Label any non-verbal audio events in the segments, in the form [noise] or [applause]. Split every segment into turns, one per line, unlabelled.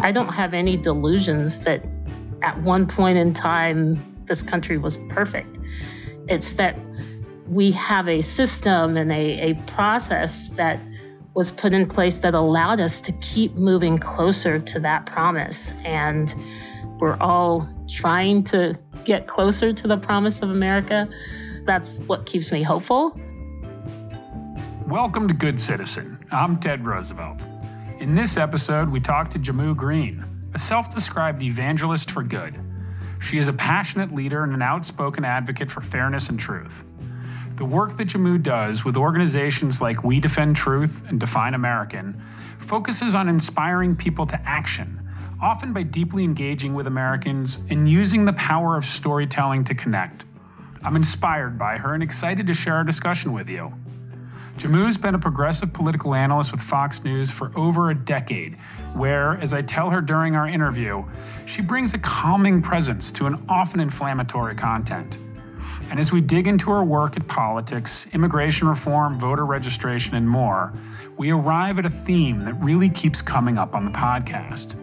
I don't have any delusions that at one point in time this country was perfect. It's that we have a system and a, a process that was put in place that allowed us to keep moving closer to that promise. And we're all trying to get closer to the promise of America. That's what keeps me hopeful.
Welcome to Good Citizen. I'm Ted Roosevelt. In this episode, we talk to Jehmu Greene, a self described evangelist for good. She is a passionate leader and an outspoken advocate for fairness and truth. The work that Jehmu does with organizations like We Defend Truth and Define American focuses on inspiring people to action, often by deeply engaging with Americans and using the power of storytelling to connect. I'm inspired by her and excited to share our discussion with you. Jehmu's been a progressive political analyst with Fox News for over a decade, where, as I tell her during our interview, she brings a calming presence to an often inflammatory content. And as we dig into her work at politics, immigration reform, voter registration, and more, we arrive at a theme that really keeps coming up on the podcast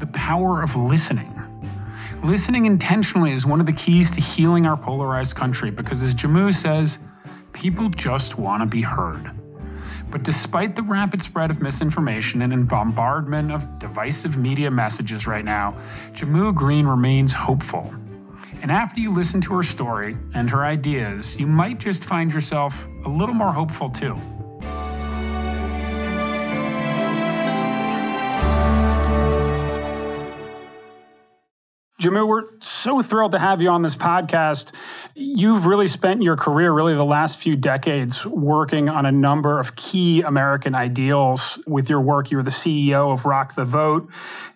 the power of listening. Listening intentionally is one of the keys to healing our polarized country because, as Jehmu says, People just want to be heard. But despite the rapid spread of misinformation and bombardment of divisive media messages right now, Jehmu Greene remains hopeful. And after you listen to her story and her ideas, you might just find yourself a little more hopeful too. Jehmu, we're so thrilled to have you on this podcast. You've really spent your career, really the last few decades, working on a number of key American ideals. With your work, you were the CEO of Rock the Vote.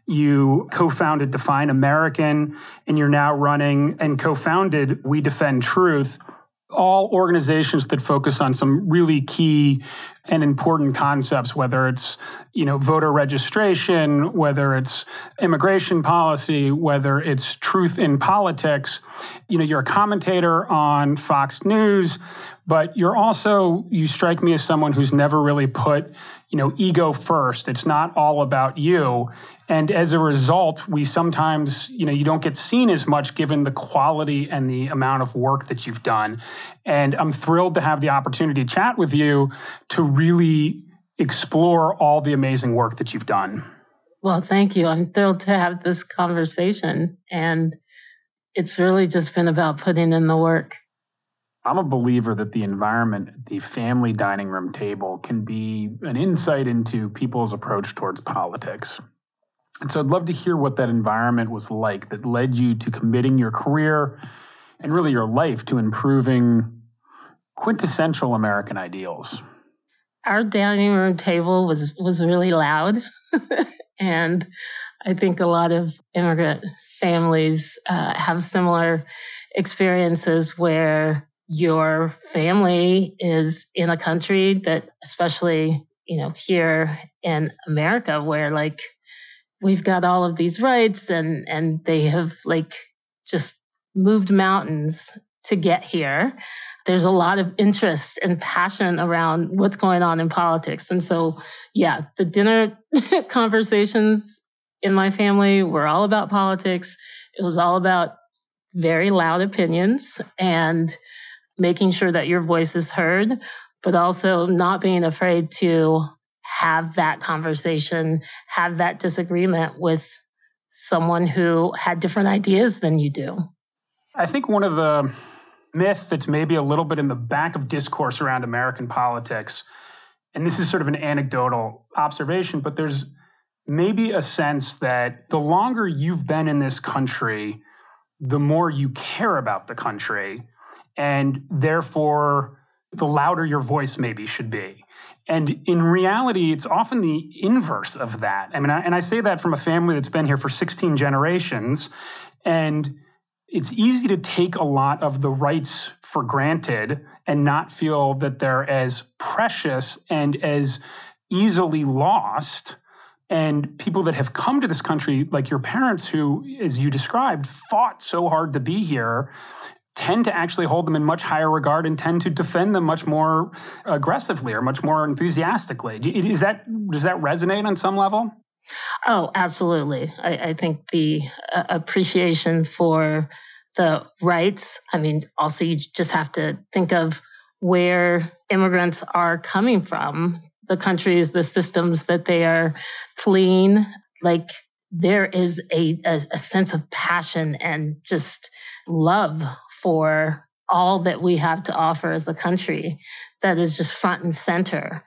You co founded Define American, and you're now running and co founded We Defend Truth all organizations that focus on some really key and important concepts, whether it's, you know, voter registration, whether it's immigration policy, whether it's truth in politics. You know, you're a commentator on Fox News, but you're also, you strike me as someone who's never really put, you know, ego first. It's not all about you. And as a result, we sometimes, you know, you don't get seen as much given the quality and the amount of work that you've done. And I'm thrilled to have the opportunity to chat with you to really explore all the amazing work that you've done.
Well, thank you. I'm thrilled to have this conversation. And it's really just been about putting in the work.
I'm a believer that the environment, the family dining room table, can be an insight into people's approach towards politics. And so I'd love to hear what that environment was like that led you to committing your career and really your life to improving quintessential American ideals.
Our dining room table was was really loud, [laughs] and I think a lot of immigrant families uh, have similar experiences where your family is in a country that, especially, you know, here in America, where like we've got all of these rights and, and they have like just moved mountains to get here. There's a lot of interest and passion around what's going on in politics. And so, yeah, the dinner [laughs] conversations in my family were all about politics. It was all about very loud opinions and making sure that your voice is heard, but also not being afraid to have that conversation, have that disagreement with someone who had different ideas than you do.
I think one of the myths that's maybe a little bit in the back of discourse around American politics, and this is sort of an anecdotal observation, but there's maybe a sense that the longer you've been in this country, the more you care about the country and therefore the louder your voice maybe should be. And in reality, it's often the inverse of that. I mean, I, and I say that from a family that's been here for 16 generations. And it's easy to take a lot of the rights for granted and not feel that they're as precious and as easily lost. And people that have come to this country, like your parents, who, as you described, fought so hard to be here, tend to actually hold them in much higher regard and tend to defend them much more aggressively or much more enthusiastically. Is that does that resonate on some level?
Oh, absolutely. I, I think the uh, appreciation for the rights. I mean, also, you just have to think of where immigrants are coming from, the countries, the systems that they are fleeing. Like, there is a, a, a sense of passion and just love for all that we have to offer as a country that is just front and center.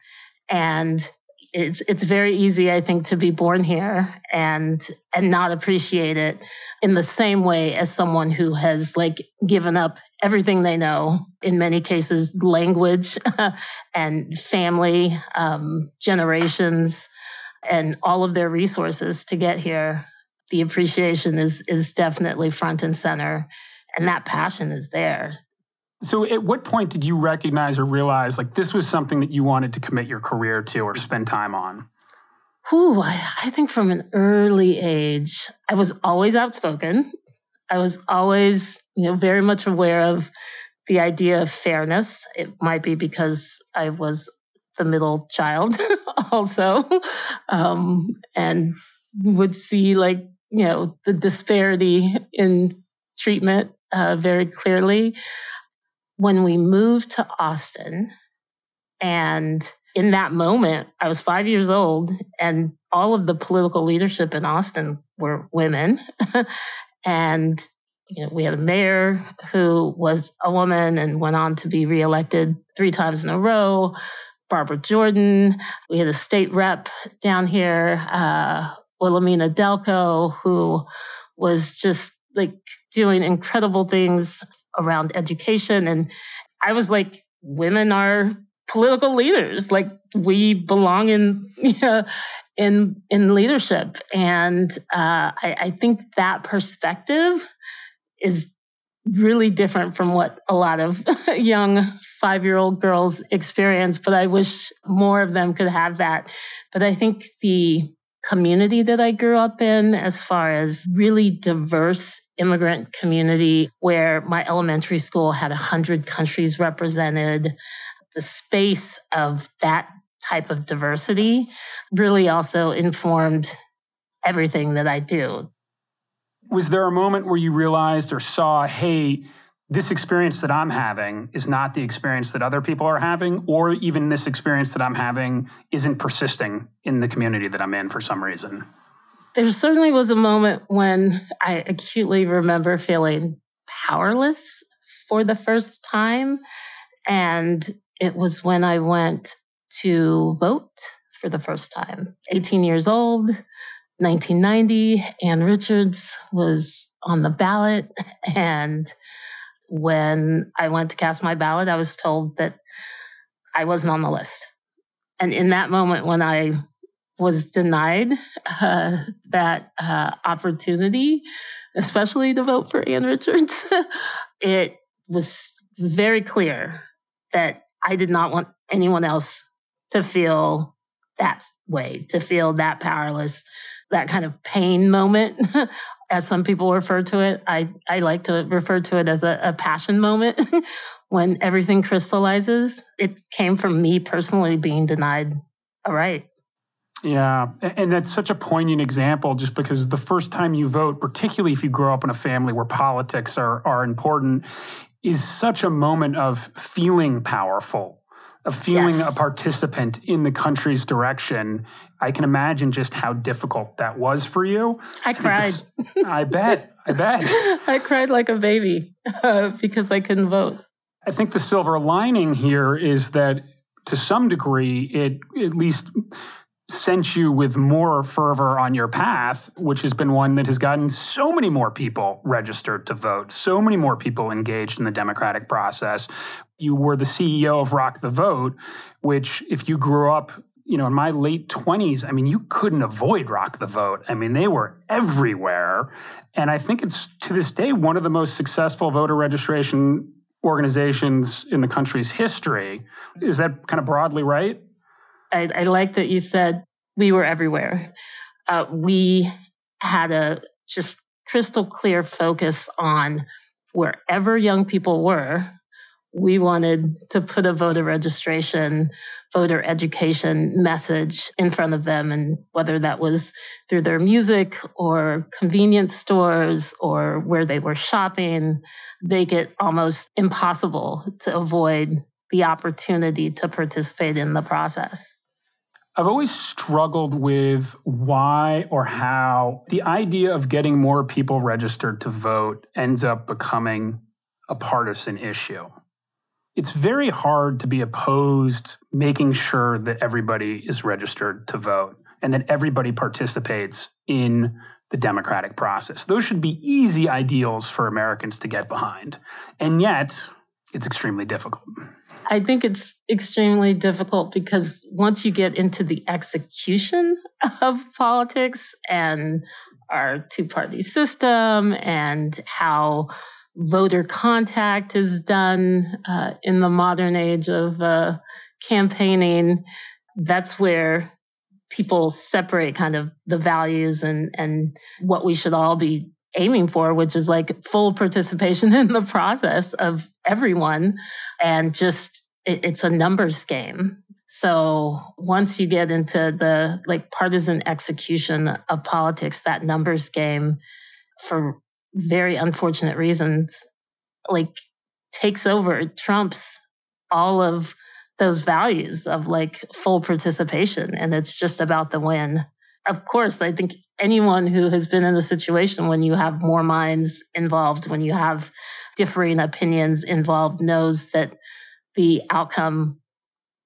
And it's it's very easy, I think, to be born here and and not appreciate it in the same way as someone who has like given up everything they know. In many cases, language [laughs] and family, um, generations, and all of their resources to get here. The appreciation is is definitely front and center, and that passion is there.
So, at what point did you recognize or realize like this was something that you wanted to commit your career to or spend time on?
Ooh, I, I think from an early age, I was always outspoken. I was always, you know, very much aware of the idea of fairness. It might be because I was the middle child, [laughs] also, um, and would see like you know the disparity in treatment uh, very clearly when we moved to Austin, and in that moment, I was five years old, and all of the political leadership in Austin were women. [laughs] and you know, we had a mayor who was a woman and went on to be reelected three times in a row. Barbara Jordan. We had a state rep down here, uh, Wilhelmina Delco, who was just like doing incredible things around education. And I was like, women are political leaders. Like we belong in, [laughs] you know, in, in leadership. And, uh, I, I think that perspective is really different from what a lot of [laughs] young five year old girls experience, but I wish more of them could have that. But I think the community that I grew up in, as far as really diverse immigrant community where my elementary school had 100 countries represented. The space of that type of diversity really also informed everything that I do.
Was there a moment where you realized or saw, hey, this experience that I'm having is not the experience that other people are having, or even this experience that I'm having isn't persisting in the community that I'm in for some reason?
there certainly was a moment when I acutely remember feeling powerless for the first time. And it was when I went to vote for the first time. 18 years old, 1990, Ann Richards was on the ballot. And when I went to cast my ballot, I was told that I wasn't on the list. And in that moment, when I was denied uh, that uh, opportunity, especially to vote for Ann Richards, [laughs] it was very clear that I did not want anyone else to feel that way, to feel that powerless, that kind of pain moment, [laughs] as some people refer to it. I, I like to refer to it as a, a passion moment [laughs] when everything crystallizes. It came from me personally being denied a right.
Yeah, and that's such a poignant example just because the first time you vote, particularly if you grow up in a family where politics are, are important, is such a moment of feeling powerful, of feeling yes. a participant in the country's direction. I can imagine just how difficult that was for you.
I cried.
I, I bet. I bet. [laughs]
I cried like a baby uh, because I couldn't vote.
I think the silver lining here is that to some degree, it at least sent you with more fervor on your path, which has been one that has gotten so many more people registered to vote, so many more people engaged in the democratic process. You were the CEO of Rock the Vote, which, if you grew up, you know, in my late 20s, I mean, you couldn't avoid Rock the Vote. I mean, they were everywhere. And I think it's to this day one of the most successful voter registration organizations in the country's history. Is that kind of broadly right?
I, I like that you said we were everywhere. Uh, we had a just crystal clear focus on wherever young people were, we wanted to put a voter registration, voter education message in front of them. And whether that was through their music or convenience stores or where they were shopping, make it almost impossible to avoid the opportunity to participate in the process.
I've always struggled with why or how the idea of getting more people registered to vote ends up becoming a partisan issue it's very hard to be opposed making sure that everybody is registered to vote and that everybody participates in the democratic process. Those should be easy ideals for Americans to get behind. And yet, it's extremely difficult.
I think it's extremely difficult because once you get into the execution of politics and our two party system and how voter contact is done uh, in the modern age of uh, campaigning. That's where people separate kind of the values and and what we should all be aiming for, which is like full participation [laughs] in the process of everyone, and just it, it's a numbers game. So once you get into the like partisan execution of politics, that numbers game for very unfortunate reasons, like takes over, trumps all of those values of like full participation. And it's just about the win. Of course, I think anyone who has been in a situation when you have more minds involved, when you have differing opinions involved, knows that the outcome,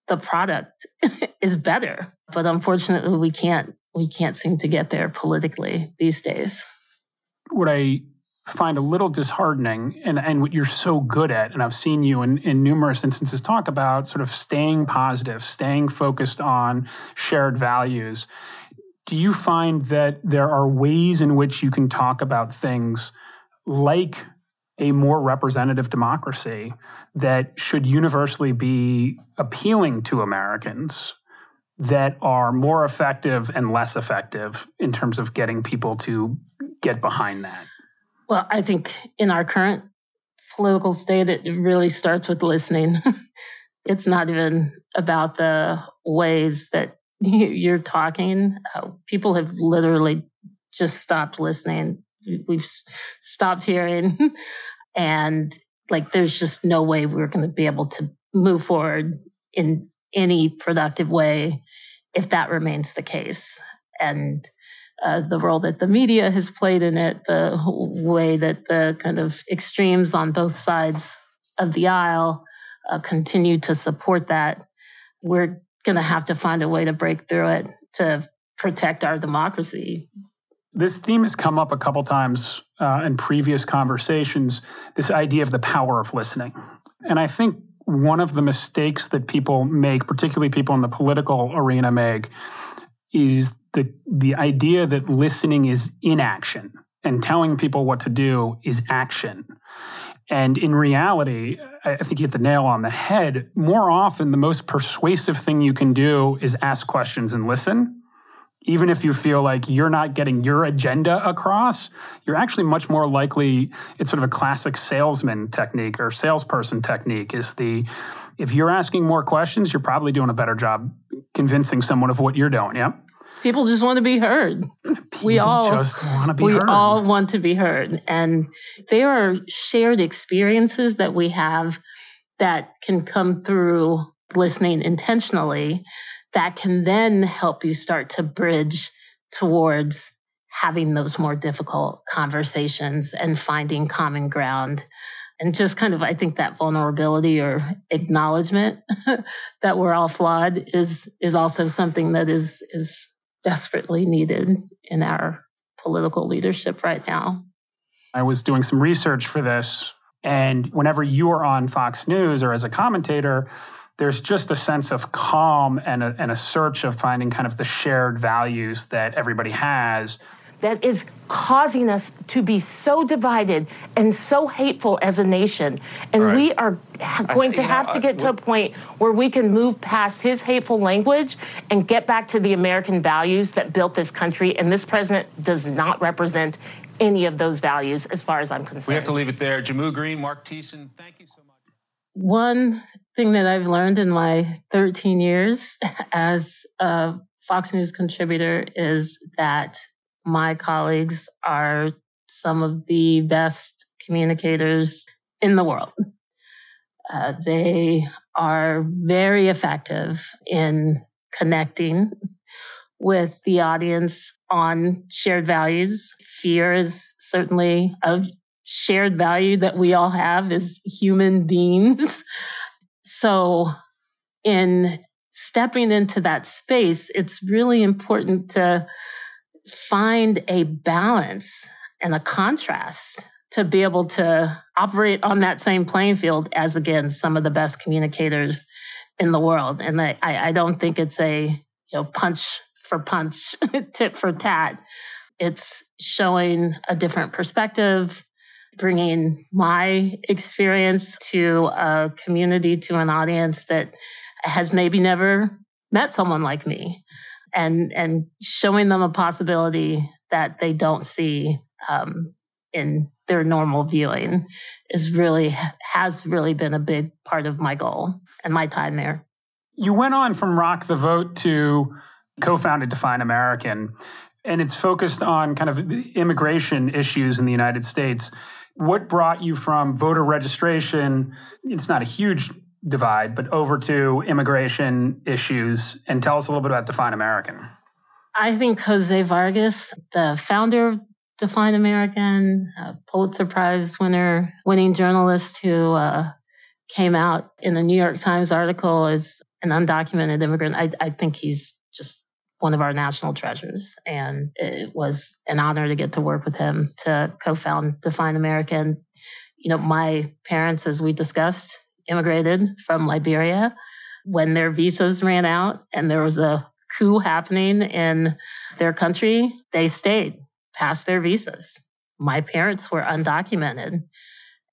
the product [laughs] is better. But unfortunately, we can't we can't seem to get there politically these days.
What I find a little disheartening and, and what you're so good at, and I've seen you in, in numerous instances talk about sort of staying positive, staying focused on shared values. Do you find that there are ways in which you can talk about things like a more representative democracy that should universally be appealing to Americans that are more effective and less effective in terms of getting people to get behind that?
Well, I think in our current political state, it really starts with listening. [laughs] it's not even about the ways that [laughs] you're talking. Uh, people have literally just stopped listening. We've stopped hearing. [laughs] and like, there's just no way we're going to be able to move forward in any productive way if that remains the case. And uh, the role that the media has played in it, the way that the kind of extremes on both sides of the aisle uh, continue to support that. We're going to have to find a way to break through it to protect our democracy.
This theme has come up a couple times uh, in previous conversations this idea of the power of listening. And I think one of the mistakes that people make, particularly people in the political arena, make, is the the idea that listening is inaction and telling people what to do is action. And in reality, I think you hit the nail on the head. More often, the most persuasive thing you can do is ask questions and listen. Even if you feel like you're not getting your agenda across, you're actually much more likely. It's sort of a classic salesman technique or salesperson technique is the, if you're asking more questions, you're probably doing a better job convincing someone of what you're doing. Yeah.
People just want to be heard.
People we all just want to be heard.
we
heard.
all want to be heard. And there are shared experiences that we have that can come through listening intentionally that can then help you start to bridge towards having those more difficult conversations and finding common ground and just kind of i think that vulnerability or acknowledgement [laughs] that we're all flawed is is also something that is is desperately needed in our political leadership right now.
I was doing some research for this, and whenever you are on Fox News or as a commentator, there's just a sense of calm and a, and a search of finding kind of the shared values that everybody has
that is causing us to be so divided and so hateful as a nation. And right. we are going to have know, to get to a point where we can move past his hateful language and get back to the American values that built this country. And this president does not represent any of those values as far as I'm concerned.
We have to leave it there. Jehmu Greene, Mark Thiessen, thank you so much.
One thing that I've learned in my 13 years [laughs] as a Fox News contributor is that my colleagues are some of the best communicators in the world. Uh, they are very effective in connecting with the audience on shared values. Fear is certainly a shared value that we all have as human beings. [laughs] So, in stepping into that space, it's really important to find a balance and a contrast to be able to operate on that same playing field as again some of the best communicators in the world. And i, I don't think it's a you know punch for punch [laughs] tit for tat. It's showing a different perspective bringing my experience to a community to an audience that has maybe never met someone like me and and showing them a possibility that they don't see um, in their normal viewing is really has really been a big part of my goal and my time there.
You went on from Rock the Vote to co-founded Define American, and it's focused on kind of immigration issues in the United States. What brought you from voter registration? It's not a huge divide, but over to immigration issues. And tell us a little bit about Define American.
I think Jose Vargas, the founder of Define American, a Pulitzer Prize winner, winning journalist who uh, came out in the New York Times article as an undocumented immigrant. I, I think he's just one of our national treasures. And it was an honor to get to work with him to co found Define American. You know, my parents, as we discussed, immigrated from Liberia when their visas ran out and there was a coup happening in their country, they stayed past their visas. My parents were undocumented.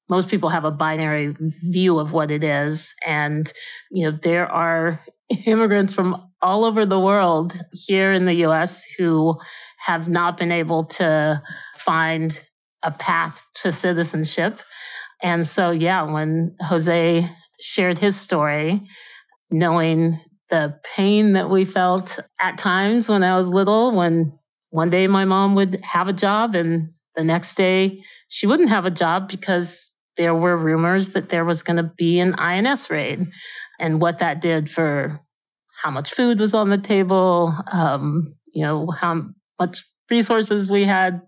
Most people have a binary view of what it is. And, you know, there are [laughs] immigrants from all over the world here in the US who have not been able to find a path to citizenship and so, yeah, when Jose shared his story, knowing the pain that we felt at times when I was little, when one day my mom would have a job and the next day she wouldn't have a job because there were rumors that there was going to be an INS raid and what that did for how much food was on the table, um, you know, how much resources we had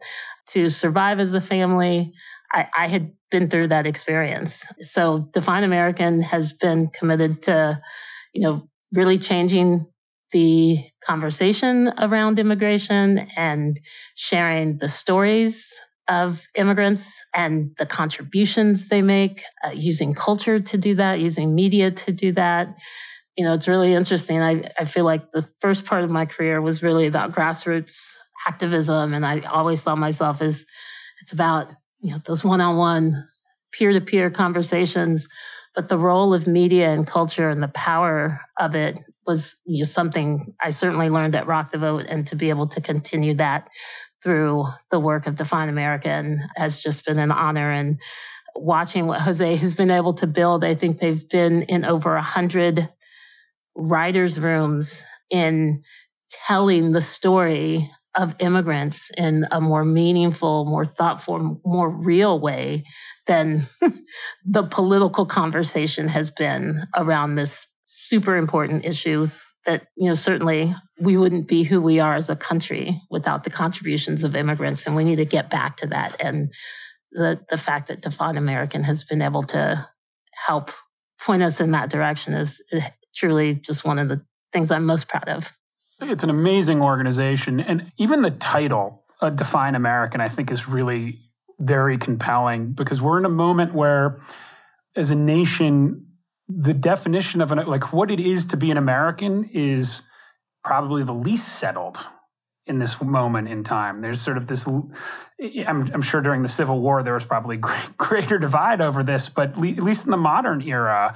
to survive as a family. I, I had been through that experience. So Define American has been committed to, you know, really changing the conversation around immigration and sharing the stories of immigrants and the contributions they make, uh, using culture to do that, using media to do that. You know, it's really interesting. I, I feel like the first part of my career was really about grassroots activism. And I always saw myself as it's about you know, those one-on-one peer-to-peer conversations. But the role of media and culture and the power of it was you know, something I certainly learned at Rock the Vote and to be able to continue that through the work of Define American has just been an honor. And watching what Jose has been able to build, I think they've been in over a hundred writers' rooms in telling the story of immigrants in a more meaningful, more thoughtful, more real way than [laughs] the political conversation has been around this super important issue that you know certainly we wouldn't be who we are as a country without the contributions of immigrants and we need to get back to that and the the fact that Define American has been able to help point us in that direction is truly just one of the things I'm most proud of.
It's an amazing organization. And even the title, uh, Define American, I think is really very compelling because we're in a moment where, as a nation, the definition of an, like what it is to be an American is probably the least settled in this moment in time. There's sort of this, I'm, I'm sure during the Civil War, there was probably [laughs] greater divide over this, but at least in the modern era,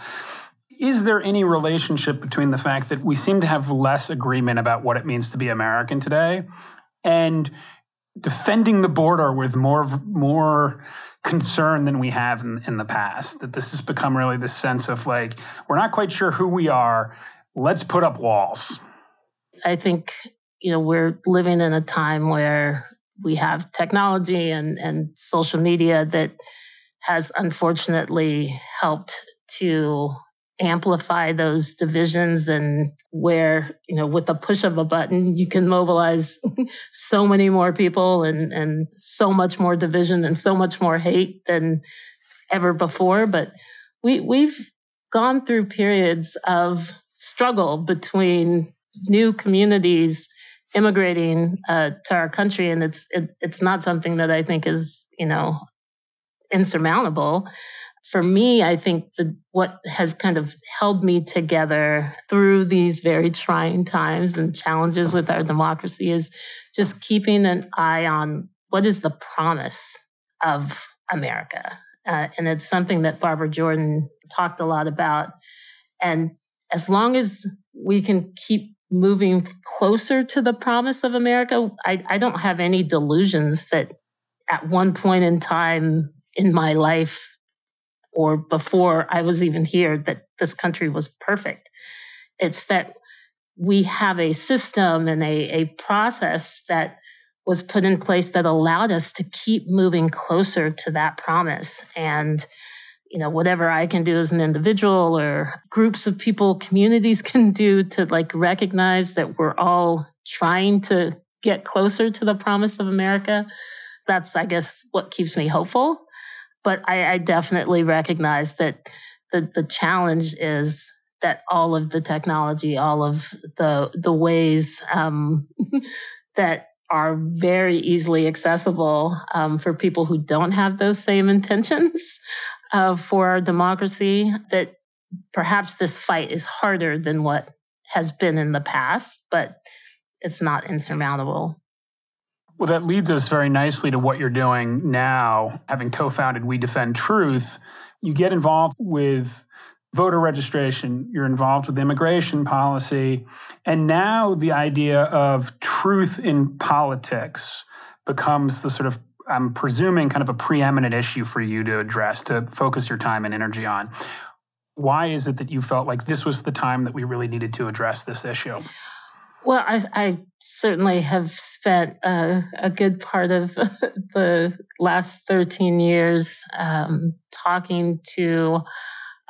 is there any relationship between the fact that we seem to have less agreement about what it means to be American today and defending the border with more more concern than we have in, in the past. That this has become really this sense of like we're not quite sure who we are. Let's put up walls.
I think you know we're living in a time where we have technology and and social media that has unfortunately helped to amplify those divisions and where you know with the push of a button you can mobilize [laughs] so many more people and and so much more division and so much more hate than ever before. But we we've gone through periods of struggle between new communities immigrating uh, to our country. And it's, it's it's not something that I think is you know insurmountable for me, I think the, what has kind of held me together through these very trying times and challenges with our democracy is just keeping an eye on what is the promise of America. Uh, and it's something that Barbara Jordan talked a lot about. And as long as we can keep moving closer to the promise of America, I, I don't have any delusions that at one point in time in my life, or before I was even here that this country was perfect. It's that we have a system and a, a process that was put in place that allowed us to keep moving closer to that promise. And, you know, whatever I can do as an individual or groups of people, communities [laughs] can do to like recognize that we're all trying to get closer to the promise of America. That's, I guess, what keeps me hopeful but I, I definitely recognize that the the challenge is that all of the technology, all of the the ways um, [laughs] that are very easily accessible um, for people who don't have those same intentions [laughs] uh, for our democracy. That perhaps this fight is harder than what has been in the past, but it's not insurmountable.
Well, that leads us very nicely to what you're doing now. Having co founded We Defend Truth, you get involved with voter registration, you're involved with immigration policy, and now the idea of truth in politics becomes the sort of I'm presuming kind of a preeminent issue for you to address, to focus your time and energy on. Why is it that you felt like this was the time that we really needed to address this issue?
Well, I, I certainly have spent a, a, good part of [laughs] the last 13 years um, talking to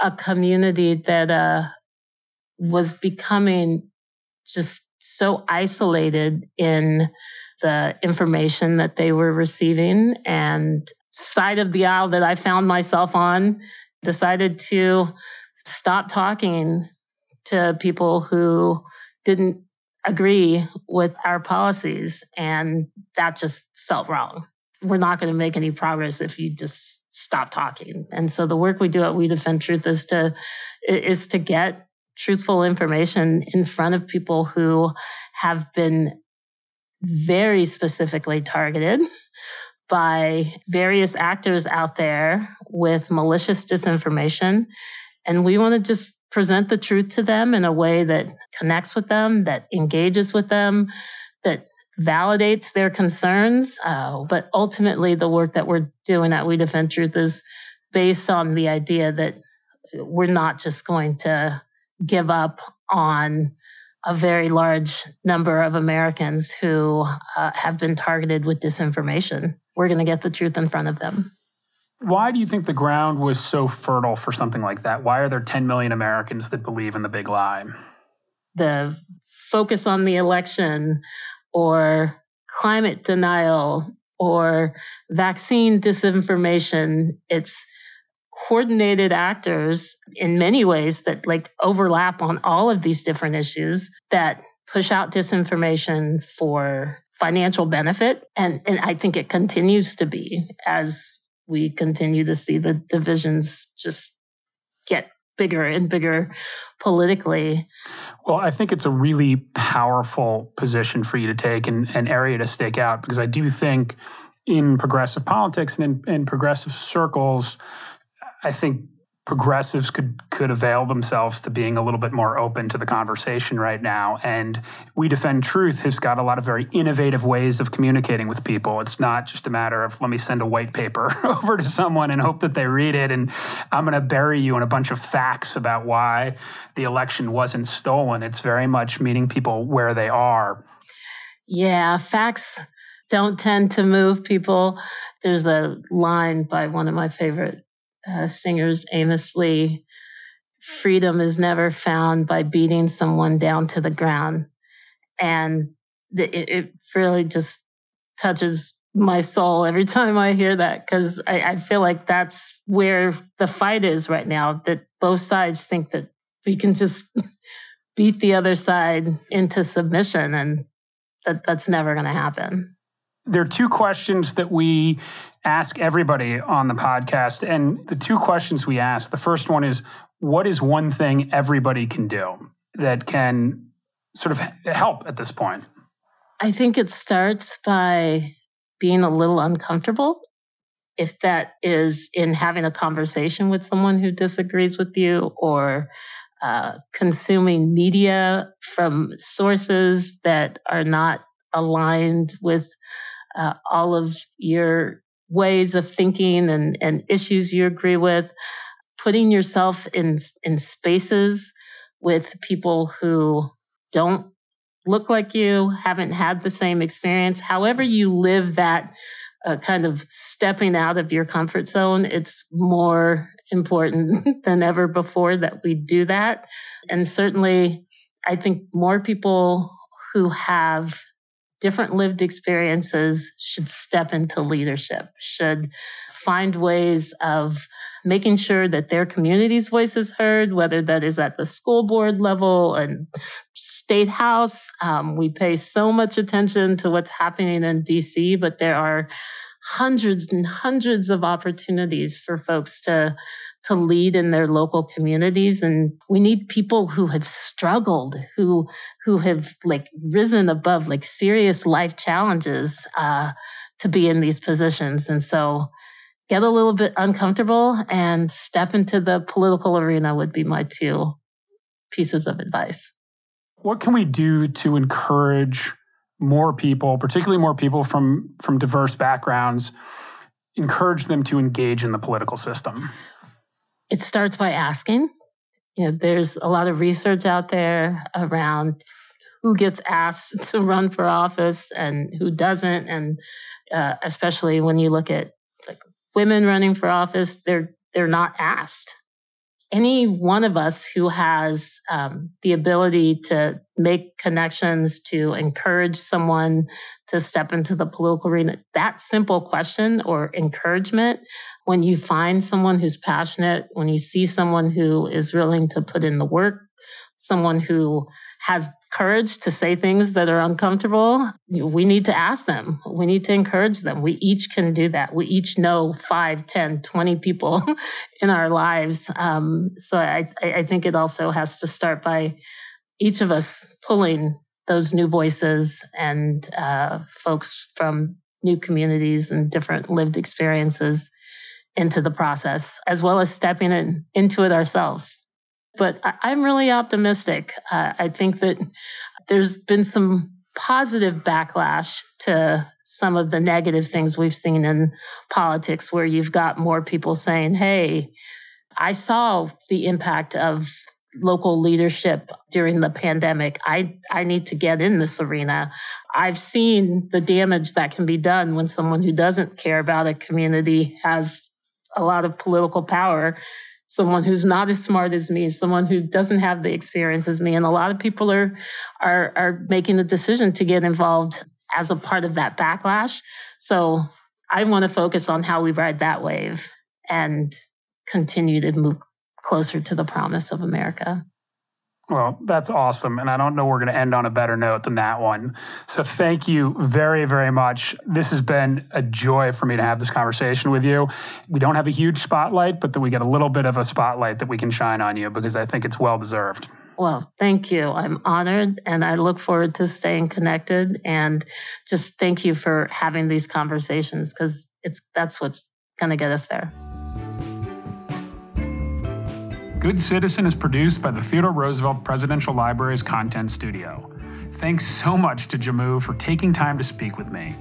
a community that uh, was becoming just so isolated in the information that they were receiving and side of the aisle that I found myself on decided to stop talking to people who didn't agree with our policies. And that just felt wrong. We're not going to make any progress if you just stop talking. And so the work we do at We Defend Truth is to, is to get truthful information in front of people who have been very specifically targeted by various actors out there with malicious disinformation. And we want to just present the truth to them in a way that connects with them, that engages with them, that validates their concerns. Uh, but ultimately, the work that we're doing at We Defend Truth is based on the idea that we're not just going to give up on a very large number of Americans who uh, have been targeted with disinformation. We're going to get the truth in front of them.
Why do you think the ground was so fertile for something like that? Why are there 10 million Americans that believe in the big lie?
The focus on the election or climate denial or vaccine disinformation, it's coordinated actors in many ways that like overlap on all of these different issues that push out disinformation for financial benefit. And, and I think it continues to be as we continue to see the divisions just get bigger and bigger politically.
Well, I think it's a really powerful position for you to take and an area to stake out because I do think in progressive politics and in, in progressive circles, I think progressives could could avail themselves to being a little bit more open to the conversation right now. And we defend truth has got a lot of very innovative ways of communicating with people. It's not just a matter of let me send a white paper [laughs] over to someone and hope that they read it and i'm going to bury you in a bunch of facts about why the election wasn't stolen. It's very much meeting people where they are.
Yeah facts don't tend to move people. There's a line by one of my favorite uh, singers Amos Lee, freedom is never found by beating someone down to the ground. And it, it really just touches my soul every time I hear that because I, I, feel like that's where the fight is right now. That both sides think that we can just [laughs] beat the other side into submission, and that that's never going to happen.
There are two questions that we ask everybody on the podcast. And the two questions we ask the first one is what is one thing everybody can do that can sort of help at this point?
I think it starts by being a little uncomfortable. If that is in having a conversation with someone who disagrees with you or uh, consuming media from sources that are not aligned with uh, all of your ways of thinking and, and issues you agree with, putting yourself in, in spaces with people who don't look like you, haven't had the same experience. However, you live that uh, kind of stepping out of your comfort zone, it's more important [laughs] than ever before that we do that. And certainly, I think more people who have different lived experiences should step into leadership, should find ways of making sure that their community's voice is heard, whether that is at the school board level and state house. Um, we pay so much attention to what's happening in DC, but there are hundreds and hundreds of opportunities for folks to to lead in their local communities. And we need people who have struggled who who have like risen above like serious life challenges uh, to be in these positions. And so get a little bit uncomfortable and step into the political arena would be my two pieces of advice.
What can we do to encourage more people particularly more people from from diverse backgrounds encourage them to engage in the political system?
It starts by asking. You know, there's a lot of research out there around who gets asked [laughs] to run for office and who doesn't, and uh, especially when you look at like women running for office, they're they're not asked any one of us who has um, the ability to make connections, to encourage someone to step into the political arena, that simple question or encouragement, when you find someone who's passionate, when you see someone who is willing to put in the work, someone who has courage to say things that are uncomfortable, we need to ask them. We need to encourage them. We each can do that. We each know 5, 10, 20 people [laughs] in our lives. Um, so I, I think it also has to start by each of us pulling those new voices and uh, folks from new communities and different lived experiences into the process, as well as stepping in, into it ourselves. But I, am really optimistic. Uh, I think that there's been some positive backlash to some of the negative things we've seen in politics, where you've got more people saying, hey, I saw the impact of local leadership during the pandemic. I, I need to get in this arena. I've seen the damage that can be done when someone who doesn't care about a community has a lot of political power someone who's not as smart as me, someone who doesn't have the experience as me. And a lot of people are, are, are making the decision to get involved as a part of that backlash. So I want to focus on how we ride that wave and continue to move closer to the promise of America.
Well, that's awesome. And I don't know we're going to end on a better note than that one. So thank you very, very much. This has been a joy for me to have this conversation with you. We don't have a huge spotlight, but that we get a little bit of a spotlight that we can shine on you because I think it's well deserved.
Well, thank you. I'm honored and I look forward to staying connected and just thank you for having these conversations because it's that's what's going to get us there.
Good Citizen is produced by the Theodore Roosevelt Presidential Library's Content Studio. Thanks so much to Jehmu for taking time to speak with me.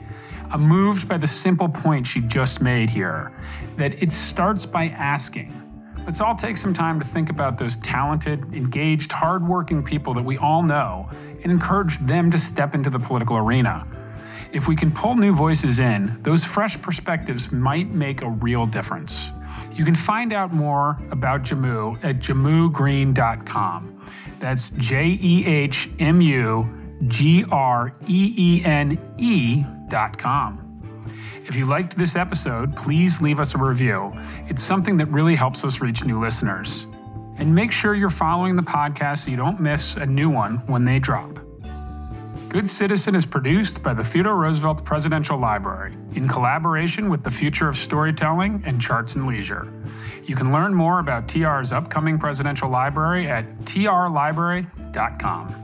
I'm moved by the simple point she just made here that it starts by asking. Let's all take some time to think about those talented, engaged, hardworking people that we all know and encourage them to step into the political arena. If we can pull new voices in, those fresh perspectives might make a real difference. You can find out more about Jehmu at jehmugreene.com. That's J E H M U G R E E N E.com. If you liked this episode, please leave us a review. It's something that really helps us reach new listeners. And make sure you're following the podcast so you don't miss a new one when they drop. Good Citizen is produced by the Theodore Roosevelt Presidential Library in collaboration with the Future of Storytelling and Charts and Leisure. You can learn more about TR's upcoming presidential library at trlibrary.com.